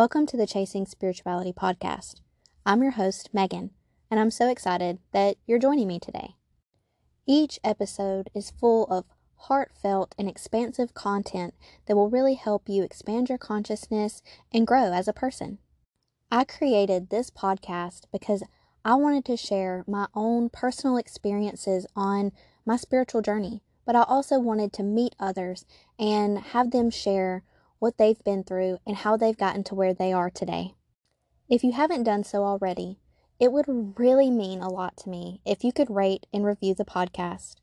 Welcome to the Chasing Spirituality podcast. I'm your host, Megan, and I'm so excited that you're joining me today. Each episode is full of heartfelt and expansive content that will really help you expand your consciousness and grow as a person. I created this podcast because I wanted to share my own personal experiences on my spiritual journey, but I also wanted to meet others and have them share what they've been through, and how they've gotten to where they are today. If you haven't done so already, it would really mean a lot to me if you could rate and review the podcast.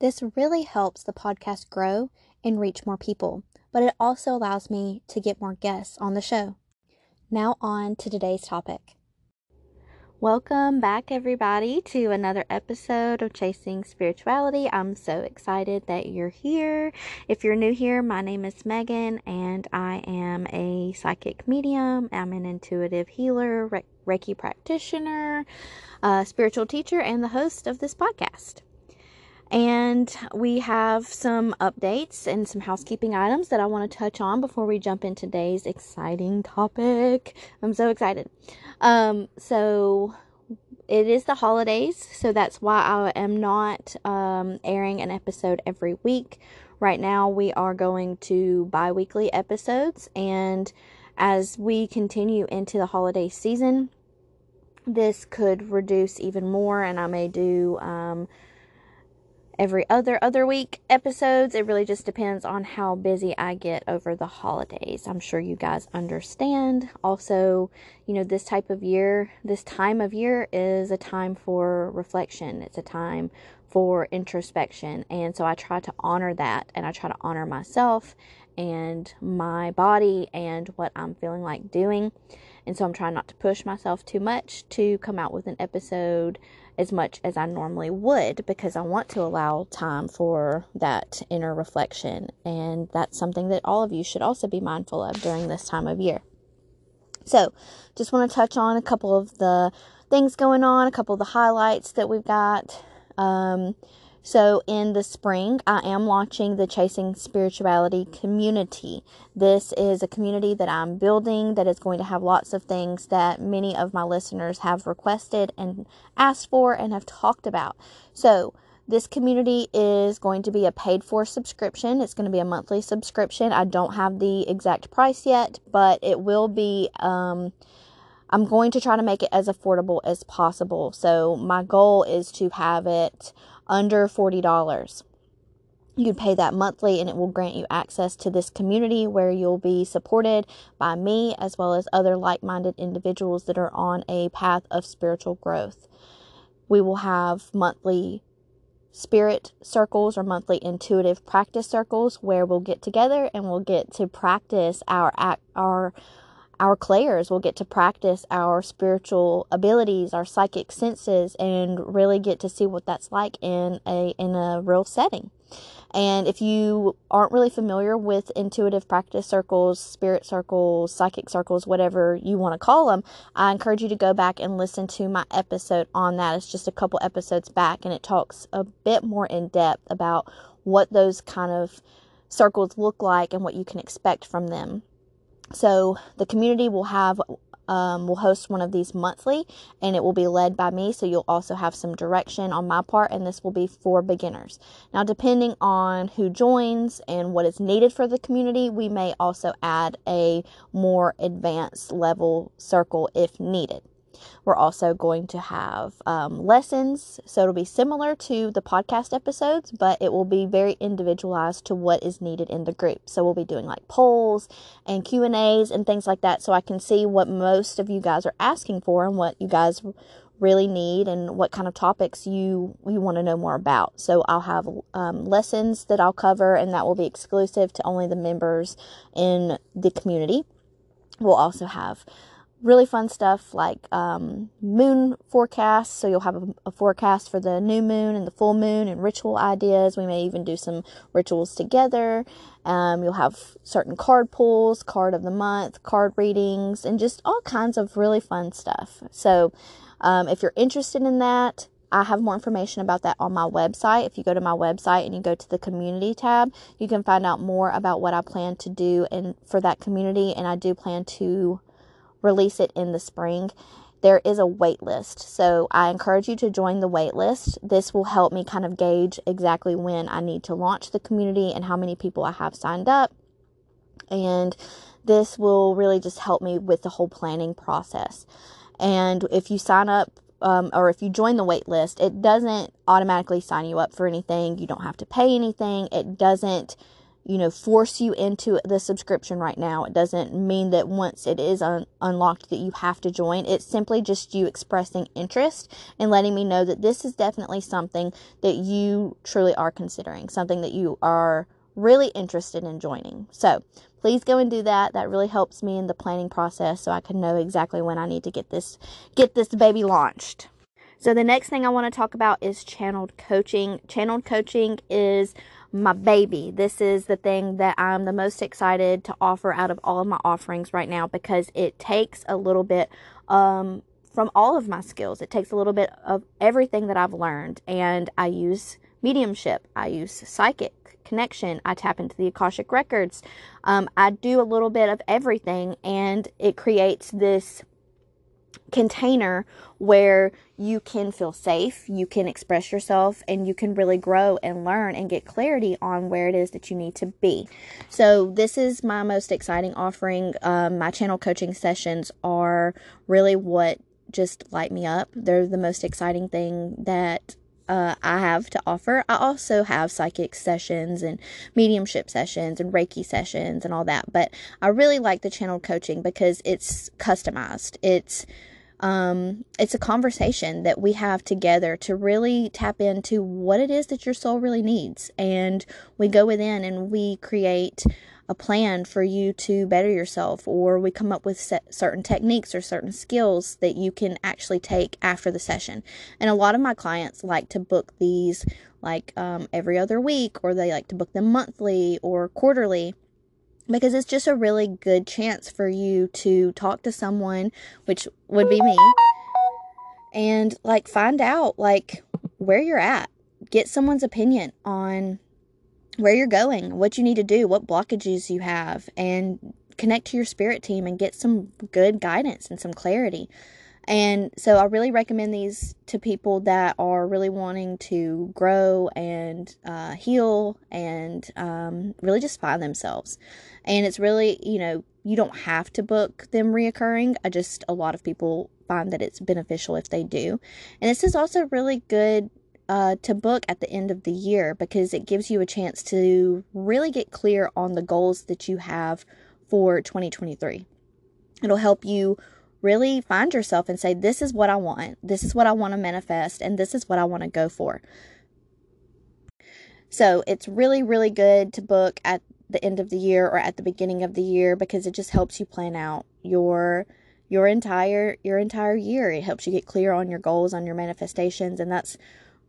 This really helps the podcast grow and reach more people, but it also allows me to get more guests on the show. Now, on to today's topic. Welcome back, everybody, to another episode of Chasing Spirituality. I'm so excited that you're here. If you're new here, my name is Megan, and I am a psychic medium. I'm an intuitive healer, Reiki practitioner, spiritual teacher, and the host of this podcast. And we have some updates and some housekeeping items that I want to touch on before we jump into today's exciting topic. I'm so excited. Um, so it is the holidays, so that's why I am not um, airing an episode every week. Right now, we are going to bi weekly episodes, and as we continue into the holiday season, this could reduce even more, and I may do um, every other other week episodes. It really just depends on how busy I get over the holidays. I'm sure you guys understand. Also, you know, this type of year, this time of year is a time for reflection. It's a time for introspection. And so I try to honor that and I try to honor myself and my body and what I'm feeling like doing. And so I'm trying not to push myself too much to come out with an episode as much as I normally would because I want to allow time for that inner reflection. And that's something that all of you should also be mindful of during this time of year. So, just want to touch on a couple of the things going on, a couple of the highlights that we've got. Um, so, in the spring, I am launching the Chasing Spirituality community. This is a community that I'm building that is going to have lots of things that many of my listeners have requested and asked for and have talked about. So, this community is going to be a paid for subscription. It's going to be a monthly subscription. I don't have the exact price yet, but it will be. Um, I'm going to try to make it as affordable as possible. So, my goal is to have it under $40. You can pay that monthly and it will grant you access to this community where you'll be supported by me as well as other like minded individuals that are on a path of spiritual growth. We will have monthly spirit circles or monthly intuitive practice circles where we'll get together and we'll get to practice our our our clairs will get to practice our spiritual abilities, our psychic senses, and really get to see what that's like in a in a real setting. And if you aren't really familiar with intuitive practice circles, spirit circles, psychic circles, whatever you want to call them, I encourage you to go back and listen to my episode on that. It's just a couple episodes back and it talks a bit more in depth about what those kind of circles look like and what you can expect from them. So the community will have um, will host one of these monthly and it will be led by me. So you'll also have some direction on my part, and this will be for beginners. Now, depending on who joins and what is needed for the community, we may also add a more advanced level circle if needed. We're also going to have um, lessons, so it'll be similar to the podcast episodes, but it will be very individualized to what is needed in the group. So we'll be doing like polls and Q and A's and things like that, so I can see what most of you guys are asking for and what you guys really need and what kind of topics you you want to know more about. So I'll have um, lessons that I'll cover, and that will be exclusive to only the members in the community. We'll also have really fun stuff like um, moon forecasts. So you'll have a, a, forecast for the new moon and the full moon and ritual ideas. We may even do some rituals together. Um, you'll have certain card pulls, card of the month, card readings, and just all kinds of really fun stuff. So um, if you're interested in that, I have more information about that on my website. If you go to my website and you go to the community tab, you can find out more about what I plan to do and for that community. And I do plan to release it in the spring. There is a wait list. So I encourage you to join the wait list. This will help me kind of gauge exactly when I need to launch the community and how many people I have signed up. And this will really just help me with the whole planning process. And if you sign up um, or if you join the wait list, it doesn't automatically sign you up for anything. You don't have to pay anything. It doesn't, you know, force you into the subscription right now. It doesn't mean that once it is un- unlocked that you have to join. It's simply just you expressing interest and letting me know that this is definitely something that you truly are considering, something that you are really interested in joining. So please go and do that. That really helps me in the planning process so I can know exactly when I need to get this get this baby launched. So the next thing I want to talk about is channeled coaching. Channeled coaching is my baby. This is the thing that I'm the most excited to offer out of all of my offerings right now because it takes a little bit um, from all of my skills. It takes a little bit of everything that I've learned and I use mediumship, I use psychic, connection. I tap into the Akashic Records. Um, I do a little bit of everything, and it creates this container where you can feel safe, you can express yourself, and you can really grow and learn and get clarity on where it is that you need to be. So, this is my most exciting offering. Um, my channel coaching sessions are really what just light me up. They're the most exciting thing that uh, I have to offer. I also have psychic sessions and mediumship sessions and Reiki sessions and all that. But I really like the channel coaching because it's customized. It's um, it's a conversation that we have together to really tap into what it is that your soul really needs. And we go within and we create a plan for you to better yourself, or we come up with certain techniques or certain skills that you can actually take after the session. And a lot of my clients like to book these like um, every other week, or they like to book them monthly or quarterly because it's just a really good chance for you to talk to someone, which would be me, and like find out like where you're at. Get someone's opinion on where you're going, what you need to do, what blockages you have, and connect to your spirit team and get some good guidance and some clarity. And so I really recommend these to people that are really wanting to grow and uh, heal and um, really just find themselves. And it's really, you know, you don't have to book them reoccurring. I just, a lot of people find that it's beneficial if they do. And this is also really good uh, to book at the end of the year because it gives you a chance to really get clear on the goals that you have for 2023. It'll help you really find yourself and say, This is what I want, this is what I want to manifest, and this is what I want to go for. So it's really, really good to book at the end of the year or at the beginning of the year because it just helps you plan out your your entire your entire year. It helps you get clear on your goals, on your manifestations, and that's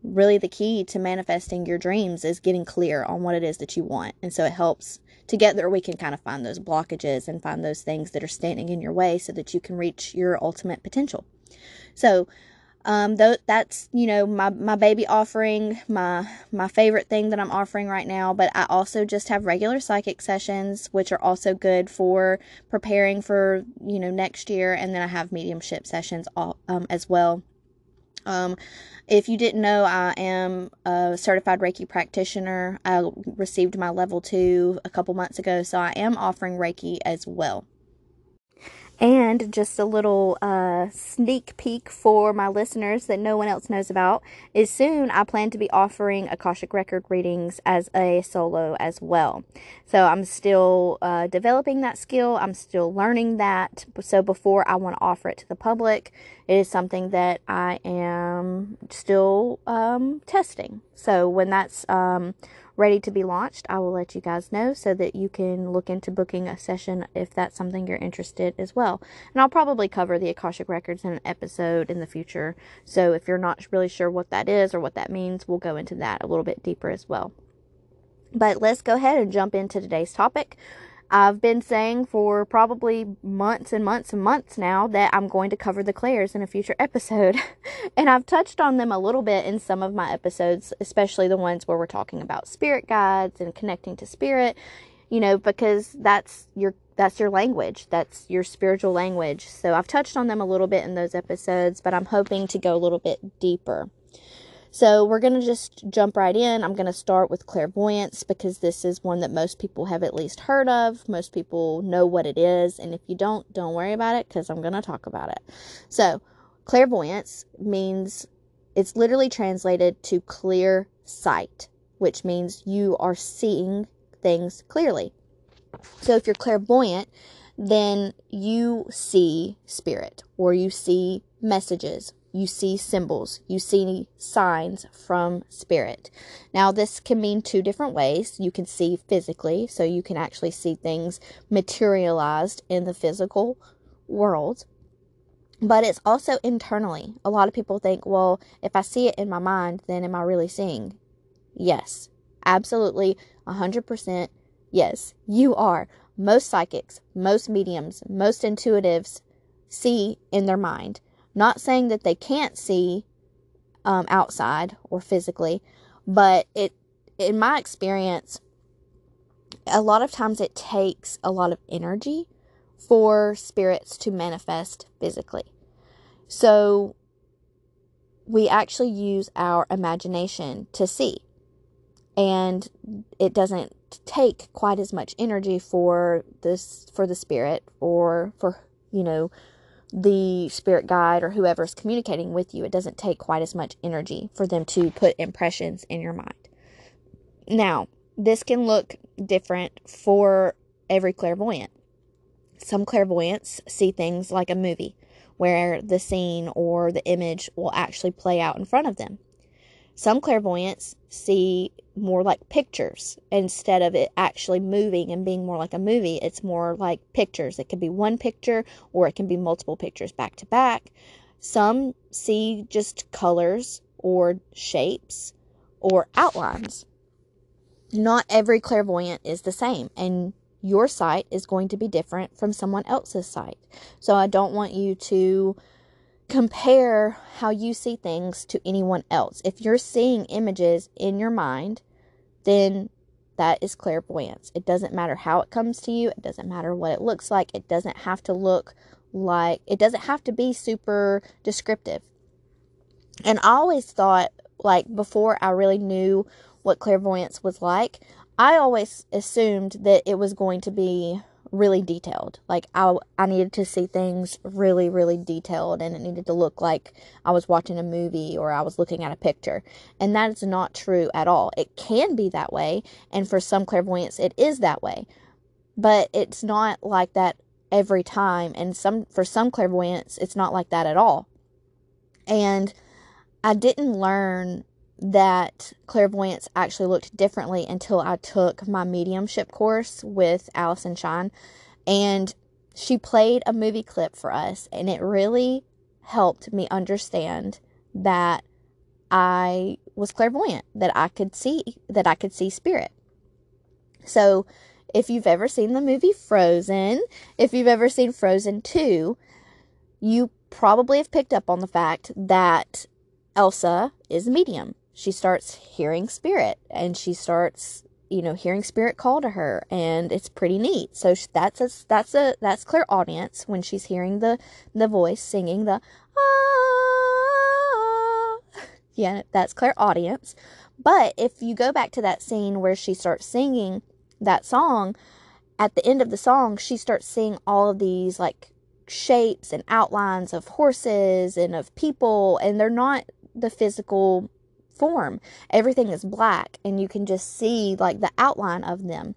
really the key to manifesting your dreams is getting clear on what it is that you want. And so it helps together we can kind of find those blockages and find those things that are standing in your way so that you can reach your ultimate potential. So um though that's you know my my baby offering my my favorite thing that i'm offering right now but i also just have regular psychic sessions which are also good for preparing for you know next year and then i have mediumship sessions all, um, as well um, if you didn't know, I am a certified Reiki practitioner. I received my level two a couple months ago, so I am offering Reiki as well. And just a little uh, sneak peek for my listeners that no one else knows about is soon I plan to be offering Akashic Record readings as a solo as well. So I'm still uh, developing that skill, I'm still learning that. So before I want to offer it to the public, it is something that I am still um, testing. So when that's um, ready to be launched, I will let you guys know so that you can look into booking a session if that's something you're interested as well. And I'll probably cover the Akashic Records in an episode in the future. So if you're not really sure what that is or what that means, we'll go into that a little bit deeper as well. But let's go ahead and jump into today's topic. I've been saying for probably months and months and months now that I'm going to cover the clairs in a future episode. and I've touched on them a little bit in some of my episodes, especially the ones where we're talking about spirit guides and connecting to spirit, you know, because that's your that's your language. That's your spiritual language. So I've touched on them a little bit in those episodes, but I'm hoping to go a little bit deeper. So we're going to just jump right in. I'm going to start with clairvoyance because this is one that most people have at least heard of. Most people know what it is. And if you don't, don't worry about it because I'm going to talk about it. So, clairvoyance means it's literally translated to clear sight, which means you are seeing things clearly. So, if you're clairvoyant, then you see spirit or you see messages you see symbols, you see signs from spirit. Now, this can mean two different ways. You can see physically, so you can actually see things materialized in the physical world, but it's also internally. A lot of people think, well, if I see it in my mind, then am I really seeing? Yes, absolutely, 100% yes, you are. Most psychics, most mediums, most intuitives see in their mind not saying that they can't see um, outside or physically, but it, in my experience, a lot of times it takes a lot of energy for spirits to manifest physically. So we actually use our imagination to see. And it doesn't take quite as much energy for this for the spirit or for you know the spirit guide or whoever is communicating with you. It doesn't take quite as much energy for them to put impressions in your mind. Now, this can look different for every clairvoyant. Some clairvoyants see things like a movie where the scene or the image will actually play out in front of them. Some clairvoyants see more like pictures instead of it actually moving and being more like a movie. It's more like pictures. It can be one picture or it can be multiple pictures back to back. Some see just colors or shapes or outlines. Not every clairvoyant is the same, and your sight is going to be different from someone else's sight. So I don't want you to compare how you see things to anyone else. If you're seeing images in your mind, then that is clairvoyance. It doesn't matter how it comes to you, it doesn't matter what it looks like, it doesn't have to look like, it doesn't have to be super descriptive. And I always thought, like, before I really knew what clairvoyance was like, I always assumed that it was going to be really detailed. Like I I needed to see things really really detailed and it needed to look like I was watching a movie or I was looking at a picture. And that is not true at all. It can be that way and for some clairvoyants it is that way. But it's not like that every time and some for some clairvoyants it's not like that at all. And I didn't learn that clairvoyance actually looked differently until I took my mediumship course with Allison Shine. And she played a movie clip for us, and it really helped me understand that I was clairvoyant, that I could see that I could see spirit. So, if you've ever seen the movie Frozen, if you've ever seen Frozen 2, you probably have picked up on the fact that Elsa is medium she starts hearing spirit and she starts you know hearing spirit call to her and it's pretty neat. So that's a that's a that's clairaudience when she's hearing the the voice singing the ah. Yeah that's clairaudience but if you go back to that scene where she starts singing that song at the end of the song she starts seeing all of these like shapes and outlines of horses and of people and they're not the physical form. Everything is black and you can just see like the outline of them.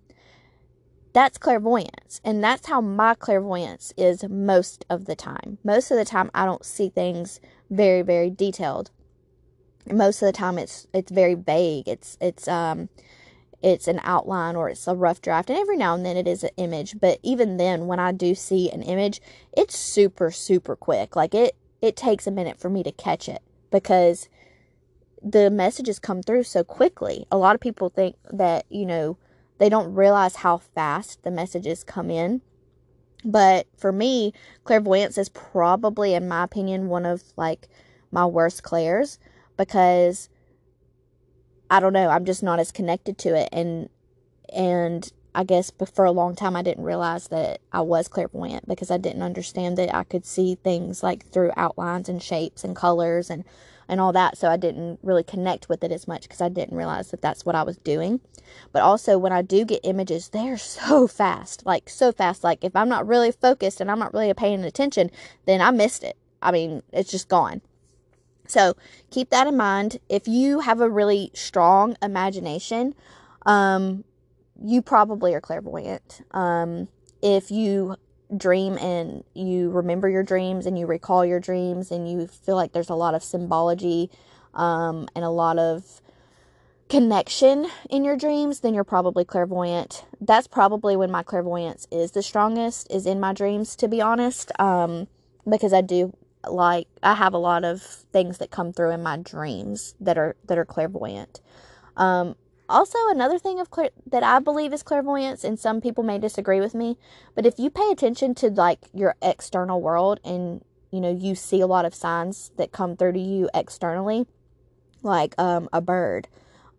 That's clairvoyance. And that's how my clairvoyance is most of the time. Most of the time I don't see things very very detailed. Most of the time it's it's very vague. It's it's um it's an outline or it's a rough draft and every now and then it is an image but even then when i do see an image it's super super quick like it it takes a minute for me to catch it because the messages come through so quickly. A lot of people think that, you know, they don't realize how fast the messages come in. But for me, clairvoyance is probably, in my opinion, one of like my worst clairs because I don't know, I'm just not as connected to it and and I guess for a long time I didn't realize that I was clairvoyant because I didn't understand that I could see things like through outlines and shapes and colors and and all that so I didn't really connect with it as much because I didn't realize that that's what I was doing. But also when I do get images, they're so fast, like so fast like if I'm not really focused and I'm not really paying attention, then I missed it. I mean, it's just gone. So keep that in mind. If you have a really strong imagination, um, you probably are clairvoyant. Um, if you dream and you remember your dreams and you recall your dreams and you feel like there's a lot of symbology um, and a lot of connection in your dreams, then you're probably clairvoyant. That's probably when my clairvoyance is the strongest, is in my dreams, to be honest. Um, because I do like I have a lot of things that come through in my dreams that are that are clairvoyant. Um, also, another thing of clear that I believe is clairvoyance, and some people may disagree with me, but if you pay attention to like your external world and you know you see a lot of signs that come through to you externally, like um, a bird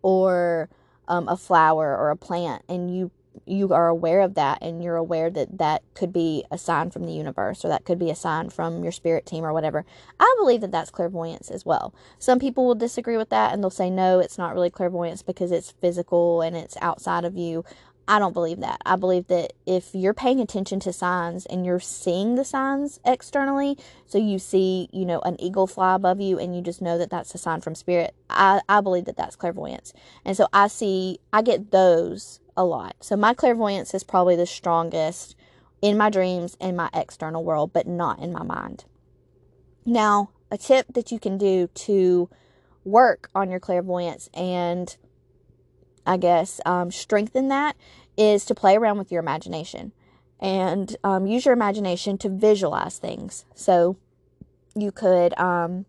or um, a flower or a plant, and you you are aware of that and you're aware that that could be a sign from the universe or that could be a sign from your spirit team or whatever. I believe that that's clairvoyance as well. Some people will disagree with that and they'll say, no, it's not really clairvoyance because it's physical and it's outside of you. I don't believe that. I believe that if you're paying attention to signs and you're seeing the signs externally, so you see, you know, an eagle fly above you and you just know that that's a sign from spirit, I, I believe that that's clairvoyance. And so I see, I get those a lot. So my clairvoyance is probably the strongest in my dreams and my external world, but not in my mind. Now, a tip that you can do to work on your clairvoyance and I guess um, strengthen that is to play around with your imagination and um, use your imagination to visualize things. So you could um,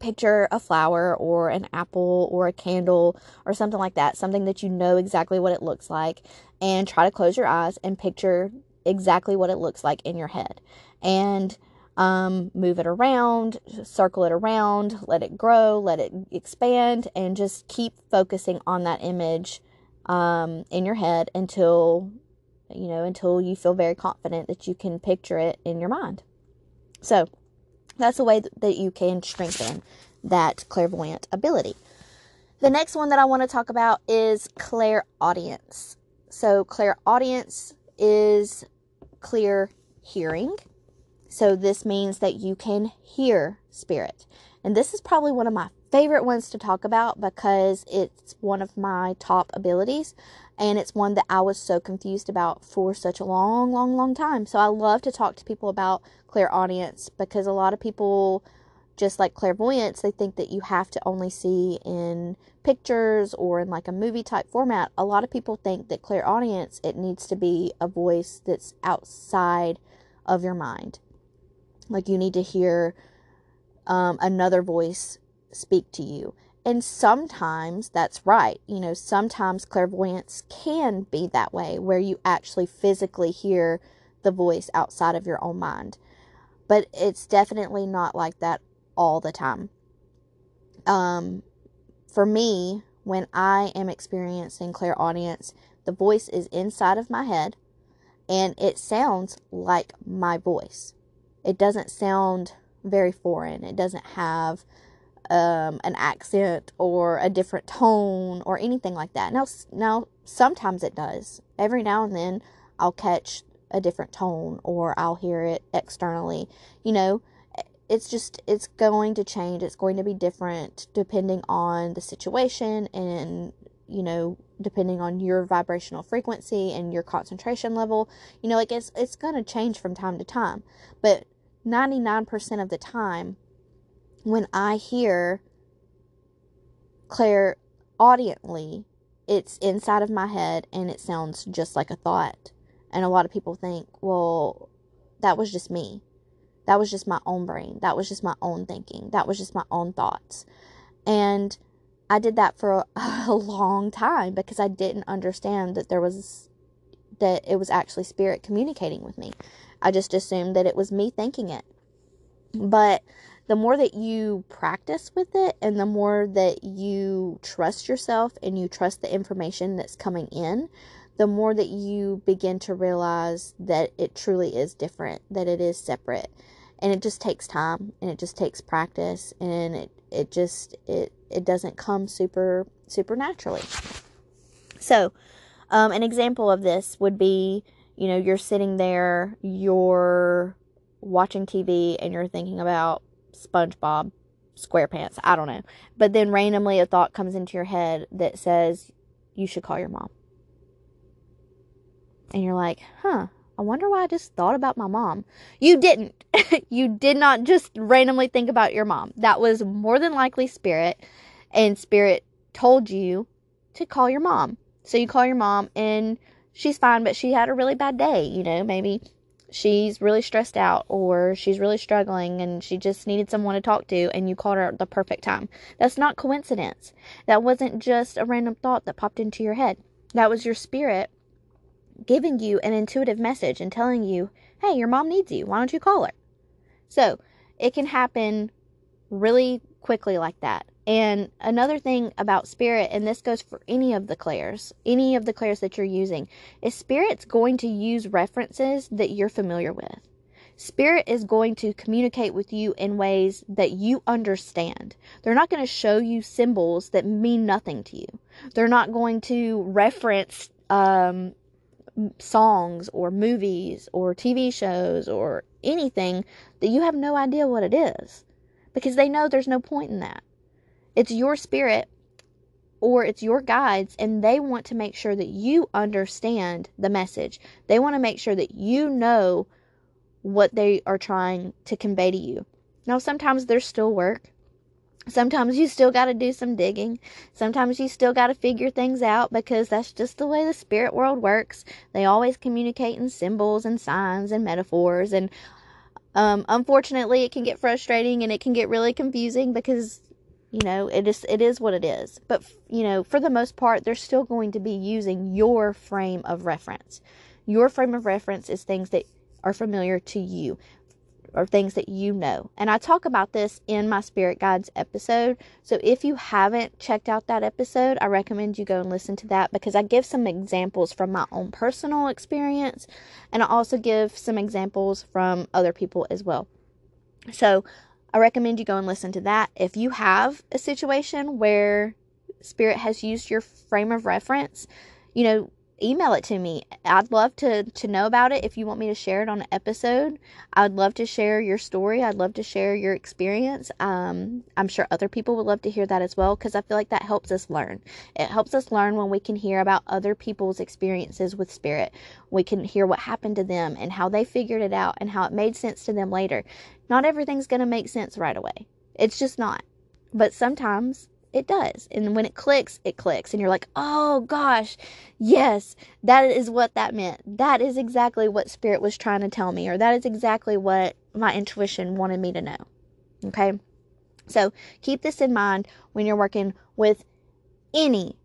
picture a flower or an apple or a candle or something like that, something that you know exactly what it looks like, and try to close your eyes and picture exactly what it looks like in your head. And um, move it around, circle it around, let it grow, let it expand, and just keep focusing on that image um, in your head until you know until you feel very confident that you can picture it in your mind. So that's a way that you can strengthen that clairvoyant ability. The next one that I want to talk about is clairaudience. So, clairaudience is clear hearing. So, this means that you can hear spirit. And this is probably one of my favorite ones to talk about because it's one of my top abilities and it's one that I was so confused about for such a long, long, long time. So I love to talk to people about clairaudience because a lot of people just like clairvoyance, they think that you have to only see in pictures or in like a movie type format. A lot of people think that clairaudience it needs to be a voice that's outside of your mind. Like you need to hear um, another voice speak to you. And sometimes that's right. You know, sometimes clairvoyance can be that way, where you actually physically hear the voice outside of your own mind. But it's definitely not like that all the time. Um, for me, when I am experiencing clairaudience, the voice is inside of my head and it sounds like my voice. It doesn't sound very foreign. It doesn't have um, an accent or a different tone or anything like that. Now, now sometimes it does. Every now and then, I'll catch a different tone or I'll hear it externally. You know, it's just it's going to change. It's going to be different depending on the situation and you know depending on your vibrational frequency and your concentration level. You know, like it's it's going to change from time to time. But 99% of the time when I hear Claire audiently, it's inside of my head and it sounds just like a thought. And a lot of people think, well, that was just me. That was just my own brain. That was just my own thinking. That was just my own thoughts. And I did that for a, a long time because I didn't understand that there was that it was actually spirit communicating with me. I just assumed that it was me thinking it. But the more that you practice with it and the more that you trust yourself and you trust the information that's coming in, the more that you begin to realize that it truly is different, that it is separate. And it just takes time and it just takes practice and it, it just it it doesn't come super supernaturally. So, um, an example of this would be, you know, you're sitting there, you're watching TV and you're thinking about SpongeBob SquarePants, I don't know. But then randomly a thought comes into your head that says you should call your mom. And you're like, huh, I wonder why I just thought about my mom. You didn't. you did not just randomly think about your mom. That was more than likely spirit. And spirit told you to call your mom. So you call your mom and she's fine, but she had a really bad day. You know, maybe she's really stressed out or she's really struggling and she just needed someone to talk to and you called her at the perfect time. That's not coincidence. That wasn't just a random thought that popped into your head. That was your spirit giving you an intuitive message and telling you, hey, your mom needs you. Why don't you call her? So it can happen really quickly like that. And another thing about spirit, and this goes for any of the clairs, any of the clairs that you're using, is spirit's going to use references that you're familiar with. Spirit is going to communicate with you in ways that you understand. They're not going to show you symbols that mean nothing to you. They're not going to reference um, songs or movies or TV shows or anything that you have no idea what it is because they know there's no point in that. It's your spirit or it's your guides and they want to make sure that you understand the message. They want to make sure that you know what they are trying to convey to you. Now, sometimes there's still work. Sometimes you still got to do some digging. Sometimes you still got to figure things out because that's just the way the spirit world works. They always communicate in symbols and signs and metaphors. And um, unfortunately, it can get frustrating and it can get really confusing because you know it is it is what it is. But you know, for the most part, they're still going to be using your frame of reference. Your frame of reference is things that are familiar to you or things that you know. And I talk about this in my Spirit Guides episode. So if you haven't checked out that episode, I recommend you go and listen to that because I give some examples from my own personal experience and I also give some examples from other people as well. So I recommend you go and listen to that. If you have a situation where Spirit has used your frame of reference, you know, email it to me. I'd love to to know about it if you want me to share it on an episode. I'd love to share your story. I'd love to share your experience. Um, I'm sure other people would love to hear that as well because I feel like that helps us learn. It helps us learn when we can hear about other people's experiences with spirit. We can hear what happened to them and how they figured it out and how it made sense to them later. Not everything's going to make sense right away. It's just not. But sometimes it does. And when it clicks, it clicks. And you're like, oh gosh, yes, that is what that meant. That is exactly what Spirit was trying to tell me, or that is exactly what my intuition wanted me to know. Okay? So keep this in mind when you're working with any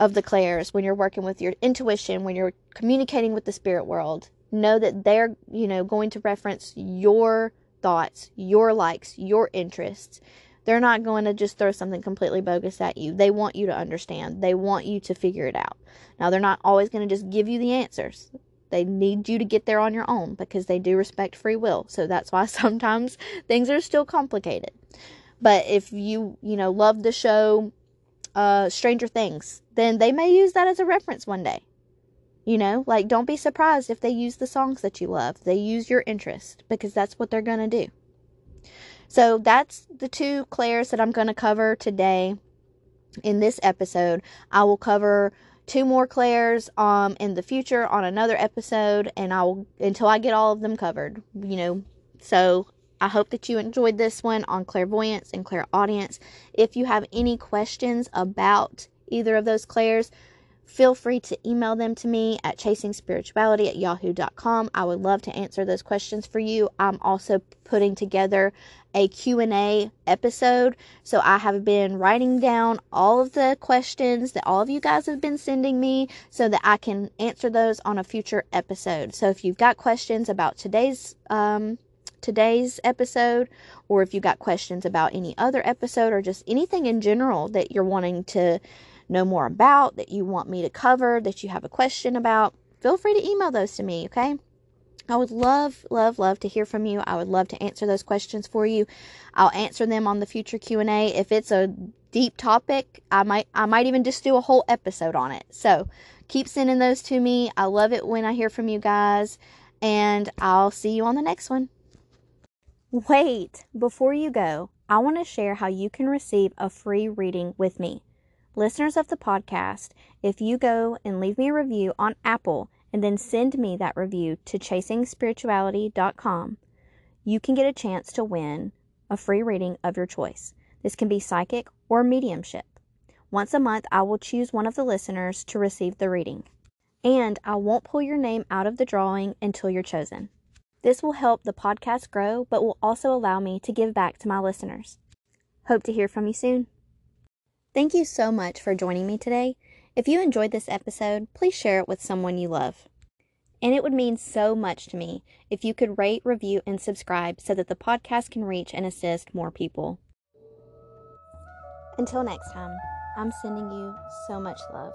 of the clairs, when you're working with your intuition, when you're communicating with the spirit world. Know that they're, you know, going to reference your thoughts, your likes, your interests they're not going to just throw something completely bogus at you. They want you to understand. They want you to figure it out. Now, they're not always going to just give you the answers. They need you to get there on your own because they do respect free will. So that's why sometimes things are still complicated. But if you, you know, love the show uh, Stranger Things, then they may use that as a reference one day. You know, like don't be surprised if they use the songs that you love. They use your interest because that's what they're going to do. So that's the two clairs that I'm going to cover today in this episode. I will cover two more clairs um in the future on another episode and I will until I get all of them covered, you know. So I hope that you enjoyed this one on clairvoyance and clairaudience. If you have any questions about either of those clairs, feel free to email them to me at chasingspirituality at yahoo.com. I would love to answer those questions for you. I'm also putting together a Q&A episode. So I have been writing down all of the questions that all of you guys have been sending me so that I can answer those on a future episode. So if you've got questions about today's um, today's episode or if you've got questions about any other episode or just anything in general that you're wanting to know more about, that you want me to cover, that you have a question about, feel free to email those to me, okay? I would love, love, love to hear from you. I would love to answer those questions for you. I'll answer them on the future Q&A. If it's a deep topic, I might I might even just do a whole episode on it. So, keep sending those to me. I love it when I hear from you guys, and I'll see you on the next one. Wait, before you go, I want to share how you can receive a free reading with me. Listeners of the podcast, if you go and leave me a review on Apple and then send me that review to chasingspirituality.com, you can get a chance to win a free reading of your choice. This can be psychic or mediumship. Once a month, I will choose one of the listeners to receive the reading. And I won't pull your name out of the drawing until you're chosen. This will help the podcast grow, but will also allow me to give back to my listeners. Hope to hear from you soon. Thank you so much for joining me today. If you enjoyed this episode, please share it with someone you love. And it would mean so much to me if you could rate, review, and subscribe so that the podcast can reach and assist more people. Until next time, I'm sending you so much love.